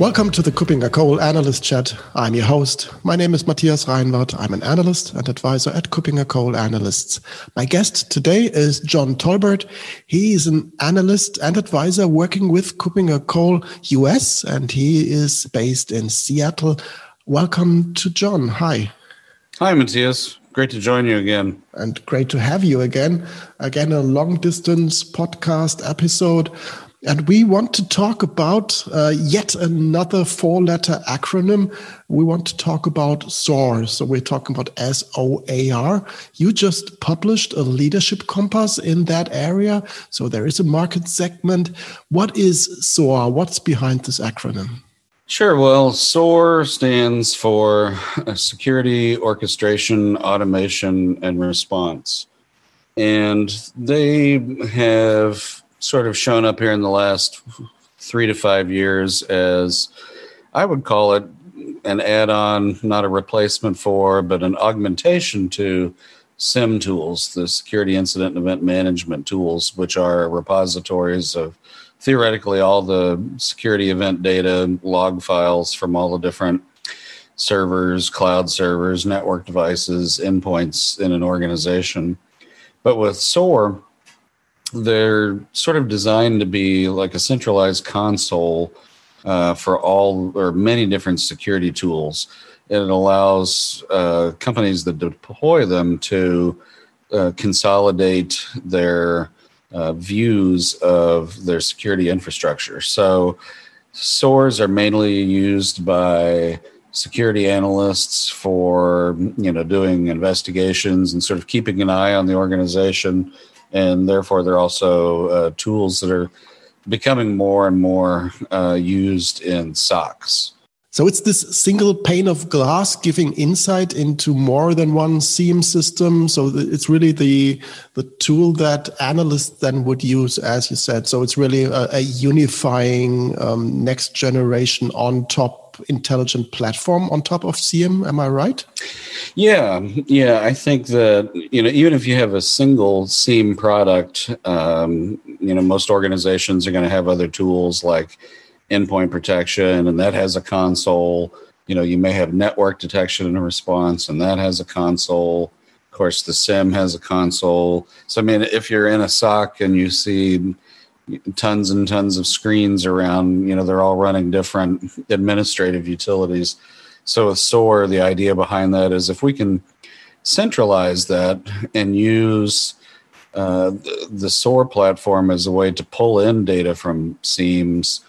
Welcome to the KuppingerCole Analyst Chat. I'm your host. My name is Matthias Reinwarth. I'm an analyst and advisor at KuppingerCole Analysts. My guest today is John Tolbert. He is an analyst and advisor working with KuppingerCole US, and he is based in Seattle. Welcome to John. Hi. Hi, Matthias. Great to join you again. And great to have you again. Again, a long distance podcast episode. And we want to talk about uh, yet another four letter acronym. We want to talk about SOAR. So we're talking about S O A R. You just published a leadership compass in that area. So there is a market segment. What is SOAR? What's behind this acronym? Sure. Well, SOAR stands for uh, Security, Orchestration, Automation, and Response. And they have sort of shown up here in the last three to five years as I would call it an add on, not a replacement for, but an augmentation to SIEM tools, the security incident and event management tools, which are repositories of theoretically all the security event data, log files from all the different servers, cloud servers, network devices, endpoints in an organization. But with SOAR, they're sort of designed to be like a centralized console uh, for all or many different security tools. And it allows uh, companies that deploy them to uh, consolidate their uh, views of their security infrastructure. So, SOARs are mainly used by security analysts for you know doing investigations and sort of keeping an eye on the organization and therefore they're also uh, tools that are becoming more and more uh, used in SOCs. So it's this single pane of glass giving insight into more than one SIEM system. So it's really the the tool that analysts then would use, as you said. So it's really a, a unifying um, next generation on top intelligent platform on top of SIEM. Am I right? Yeah, yeah. I think that you know, even if you have a single SIEM product, um, you know, most organizations are going to have other tools like endpoint protection, and that has a console. You know, you may have network detection and response, and that has a console. Of course, the SIEM has a console. So, I mean, if you're in a SOC and you see tons and tons of screens around. You know, they're all running different administrative utilities. So with SOAR, the idea behind that is if we can centralize that and use uh, the, the SOAR platform as a way to pull in data from SIEMs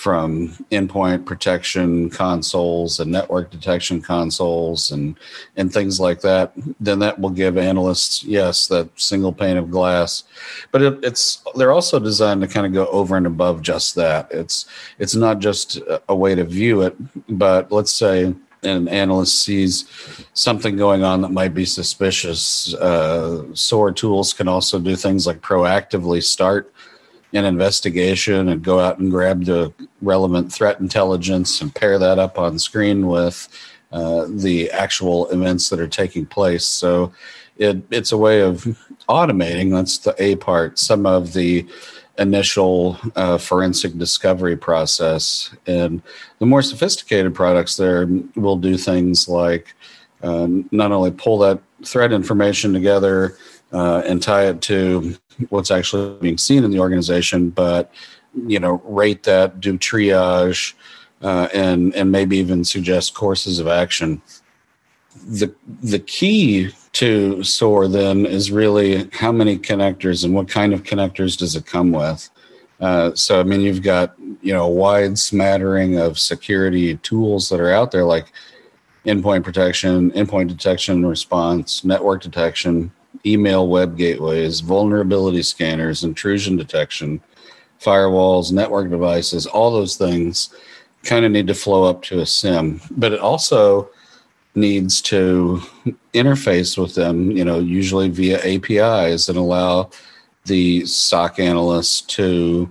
from endpoint protection consoles and network detection consoles and and things like that then that will give analysts yes that single pane of glass. But it, it's they're also designed to kind of go over and above just that. It's it's not just a way to view it but let's say an analyst sees something going on that might be suspicious. Uh, SOAR tools can also do things like proactively start an investigation and go out and grab the relevant threat intelligence and pair that up on screen with uh, the actual events that are taking place. So it, it's a way of automating, that's the A part, some of the initial uh, forensic discovery process. And the more sophisticated products there will do things like uh, not only pull that threat information together uh, and tie it to what's actually being seen in the organization, but you know, rate that, do triage, uh, and and maybe even suggest courses of action. The the key to SOAR then is really how many connectors and what kind of connectors does it come with. Uh, so I mean, you've got you know a wide smattering of security tools that are out there, like endpoint protection, endpoint detection response, network detection, email web gateways, vulnerability scanners, intrusion detection, firewalls, network devices, all those things kind of need to flow up to a SIEM. But it also needs to interface with them, you know, usually via APIs that allow the SOC analysts to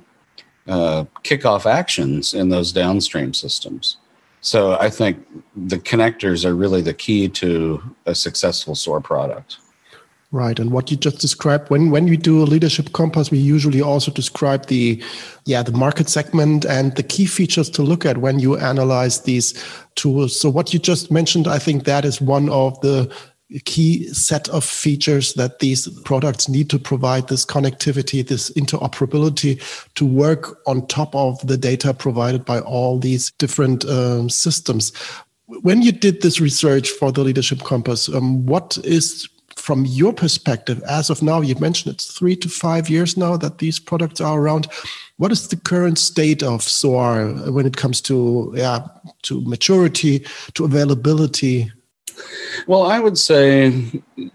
uh, kick off actions in those downstream systems. So I think the connectors are really the key to a successful SOAR product. Right, and what you just described when when we do a leadership compass, we usually also describe the yeah the market segment and the key features to look at when you analyze these tools. So what you just mentioned, I think that is one of the key set of features that these products need to provide this connectivity, this interoperability to work on top of the data provided by all these different um, systems. When you did this research for the Leadership Compass, um, what is from your perspective, as of now, you mentioned it's three to five years now that these products are around. What is the current state of SOAR when it comes to yeah to maturity, to availability? Well, I would say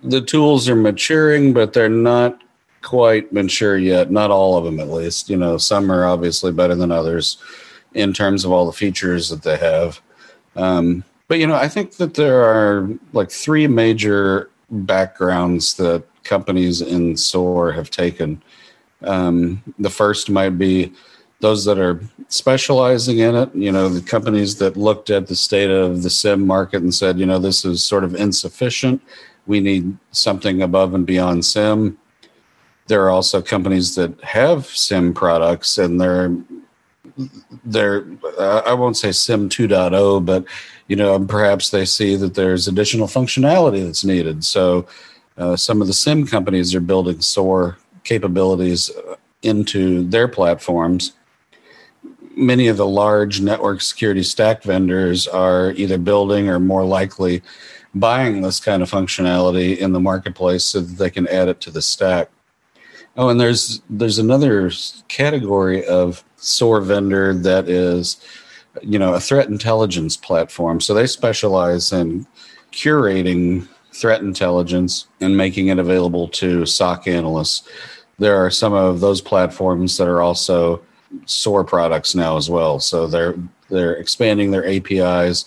the tools are maturing, but they're not quite mature yet. Not all of them, at least. You know, some are obviously better than others in terms of all the features that they have. Um, but you know, I think that there are like three major backgrounds that companies in SOAR have taken. Um, the first might be those that are specializing in it, you know, the companies that looked at the state of the SIEM market and said, you know, this is sort of insufficient. We need something above and beyond SIEM. There are also companies that have SIEM products and they're they're I won't say SIEM 2.0, but you know, perhaps they see that there's additional functionality that's needed. So uh, some of the SIEM companies are building SOAR capabilities uh, into their platforms. Many of the large network security stack vendors are either building or more likely buying this kind of functionality in the marketplace so that they can add it to the stack. Oh, and there's there's another category of SOAR vendor that is you know, a threat intelligence platform. So they specialize in curating threat intelligence and making it available to SOC analysts. There are some of those platforms that are also SOAR products now as well. So they're they're expanding their APIs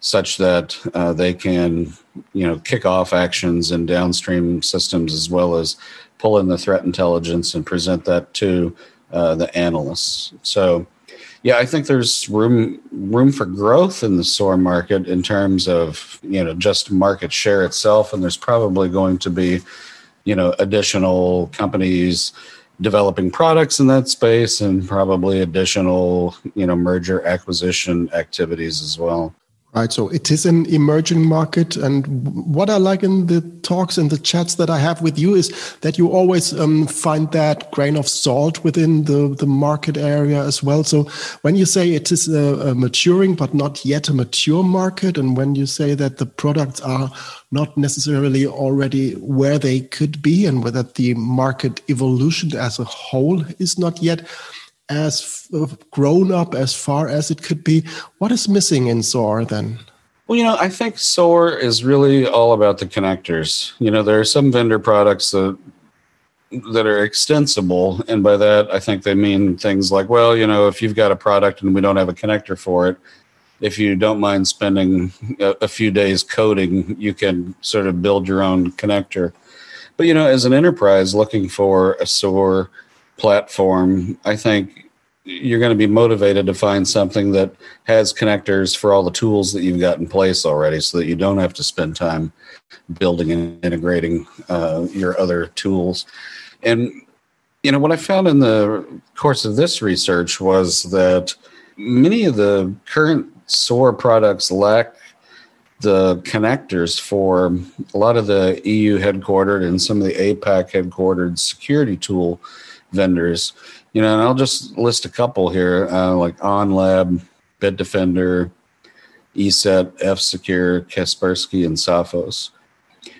such that uh, they can you know kick off actions in downstream systems as well as pull in the threat intelligence and present that to uh, the analysts. So yeah, I think there's room room for growth in the SOAR market in terms of you know just market share itself, and there's probably going to be you know additional companies developing products in that space, and probably additional you know merger acquisition activities as well. Right. So it is an emerging market. And what I like in the talks and the chats that I have with you is that you always um, find that grain of salt within the, the market area as well. So when you say it is a, a maturing, but not yet a mature market, and when you say that the products are not necessarily already where they could be, and whether the market evolution as a whole is not yet as grown up as far as it could be. What is missing in SOAR then? Well, you know, I think SOAR is really all about the connectors. You know, there are some vendor products that that are extensible, and by that I think they mean things like, well, you know, if you've got a product and we don't have a connector for it, if you don't mind spending a, a few days coding, you can sort of build your own connector. But you know, as an enterprise looking for a SOAR platform, I think you're going to be motivated to find something that has connectors for all the tools that you've got in place already so that you don't have to spend time building and integrating uh, your other tools. And, you know, what I found in the course of this research was that many of the current SOAR products lack the connectors for a lot of the EU headquartered and some of the APAC headquartered security tool vendors. You know, and I'll just list a couple here, uh, like AhnLab, Bitdefender, ESET, F Secure, Kaspersky, and Sophos.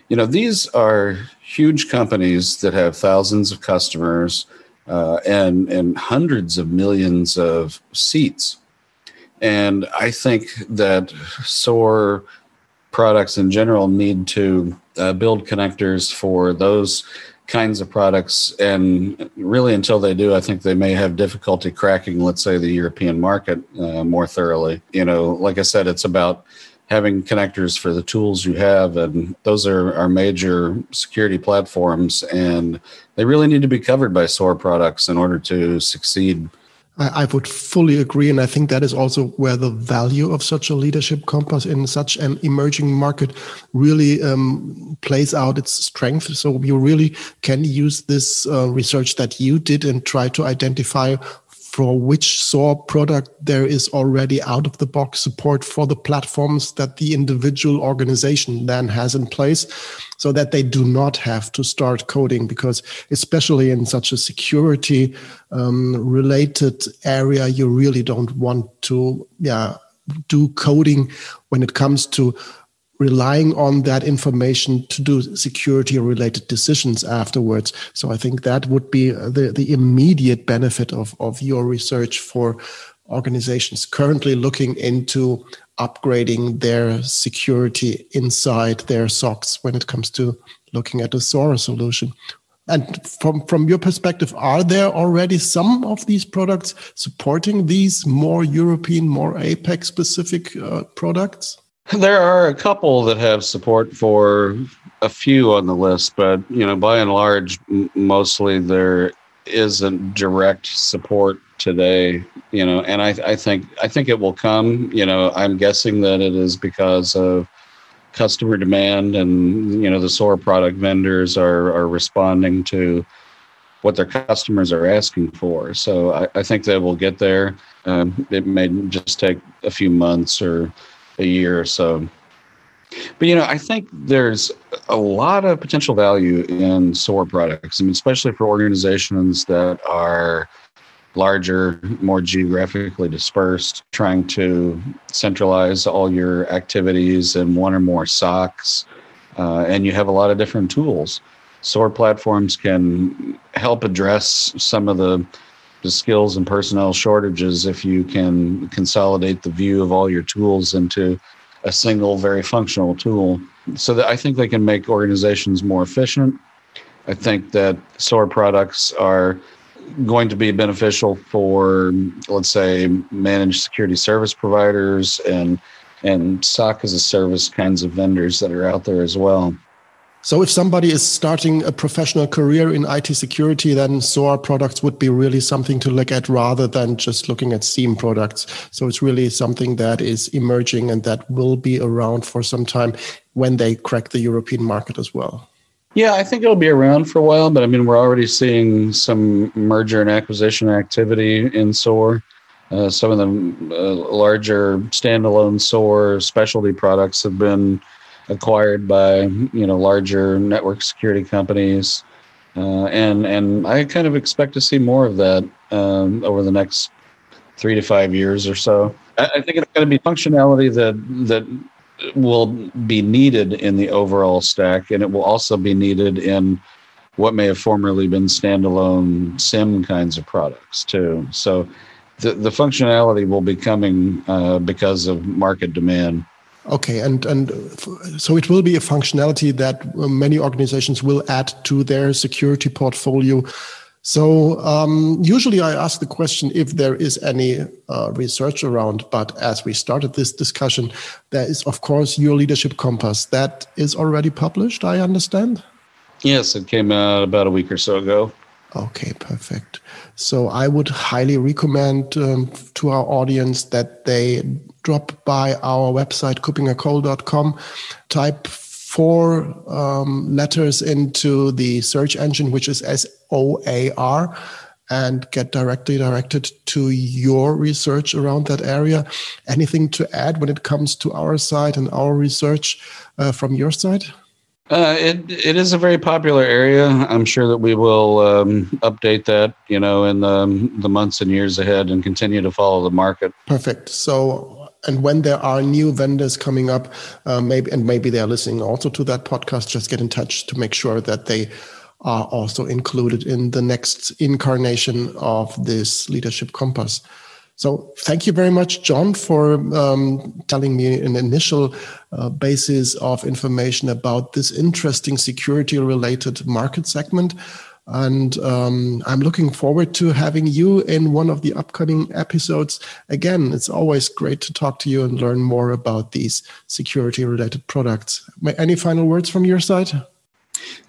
You know, these are huge companies that have thousands of customers uh, and and hundreds of millions of seats. And I think that SOAR products in general need to uh, build connectors for those kinds of products. And really, until they do, I think they may have difficulty cracking, let's say, the European market uh, more thoroughly. You know, like I said, it's about having connectors for the tools you have, and those are our major security platforms, and they really need to be covered by SOAR products in order to succeed. I, I, would fully agree. And I think that is also where the value of such a leadership compass in such an emerging market really um, plays out its strength. So you really can use this uh, research that you did and try to identify for which SOAR product there is already out of the box support for the platforms that the individual organization then has in place so that they do not have to start coding because especially in such a security um, related area you really don't want to yeah do coding when it comes to relying on that information to do security related decisions afterwards. So I think that would be the, the immediate benefit of, of your research for organizations currently looking into upgrading their security inside their SOCs when it comes to looking at a SOAR solution. And from, from your perspective, are there already some of these products supporting these more European, more APAC specific uh, products? There are a couple that have support for a few on the list, but you know, by and large, m- mostly there isn't direct support today. You know, and I, I think I think it will come. You know, I'm guessing that it is because of customer demand, and you know, the SOAR product vendors are are responding to what their customers are asking for. So I, I think they will get there. Um, it may just take a few months or a year or so. But you know, I think there's a lot of potential value in SOAR products. I mean, especially for organizations that are larger, more geographically dispersed, trying to centralize all your activities in one or more SOCs, uh, and you have a lot of different tools. SOAR platforms can help address some of the the skills and personnel shortages if you can consolidate the view of all your tools into a single very functional tool. So that i think they can make organizations more efficient. I think that SOAR products are going to be beneficial for let's say managed security service providers and and SOC as a service kinds of vendors that are out there as well so if somebody is starting a professional career in IT security, then SOAR products would be really something to look at rather than just looking at SIEM products. So it's really something that is emerging and that will be around for some time when they crack the European market as well. Yeah, I think it'll be around for a while, but I mean, we're already seeing some merger and acquisition activity in SOAR. Uh, some of the uh, larger standalone SOAR specialty products have been acquired by you know larger network security companies, uh, and and I kind of expect to see more of that um, over the next three to five years or so. I, I think it's going to be functionality that that will be needed in the overall stack, and it will also be needed in what may have formerly been standalone SIEM kinds of products too. So the, the functionality will be coming uh, because of market demand. Okay, and and so it will be a functionality that uh, many organizations will add to their security portfolio. So um, usually I ask the question if there is any uh, research around, but as we started this discussion, there is of course your leadership compass that is already published. I understand. Yes, it came out about a week or so ago. Okay, perfect. So I would highly recommend um, to our audience that they drop by our website, kuppingercole.com, type four um, letters into the search engine, which is S O A R, and get directly directed to your research around that area. Anything to add when it comes to our site and our research uh, from your side? Uh, it it is a very popular area. I'm sure that we will um, update that, you know, in the the months and years ahead, and continue to follow the market. Perfect. So, and when there are new vendors coming up, uh, maybe and maybe they are listening also to that podcast, just get in touch to make sure that they are also included in the next incarnation of this leadership compass. So thank you very much, John, for um, telling me an initial uh, basis of information about this interesting security-related market segment. And um, I'm looking forward to having you in one of the upcoming episodes. Again, it's always great to talk to you and learn more about these security related products. Any final words from your side?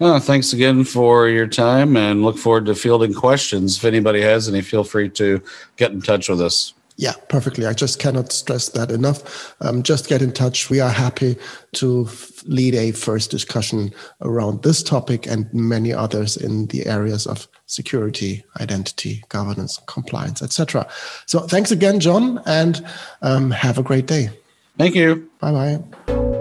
Uh, thanks again for your time and look forward to fielding questions. If anybody has any, feel free to get in touch with us. Yeah, perfectly. I just cannot stress that enough. Um, just get in touch. We are happy to f- lead a first discussion around this topic and many others in the areas of security, identity, governance, compliance, etc. So thanks again, John, and um, have a great day. Thank you. Bye bye.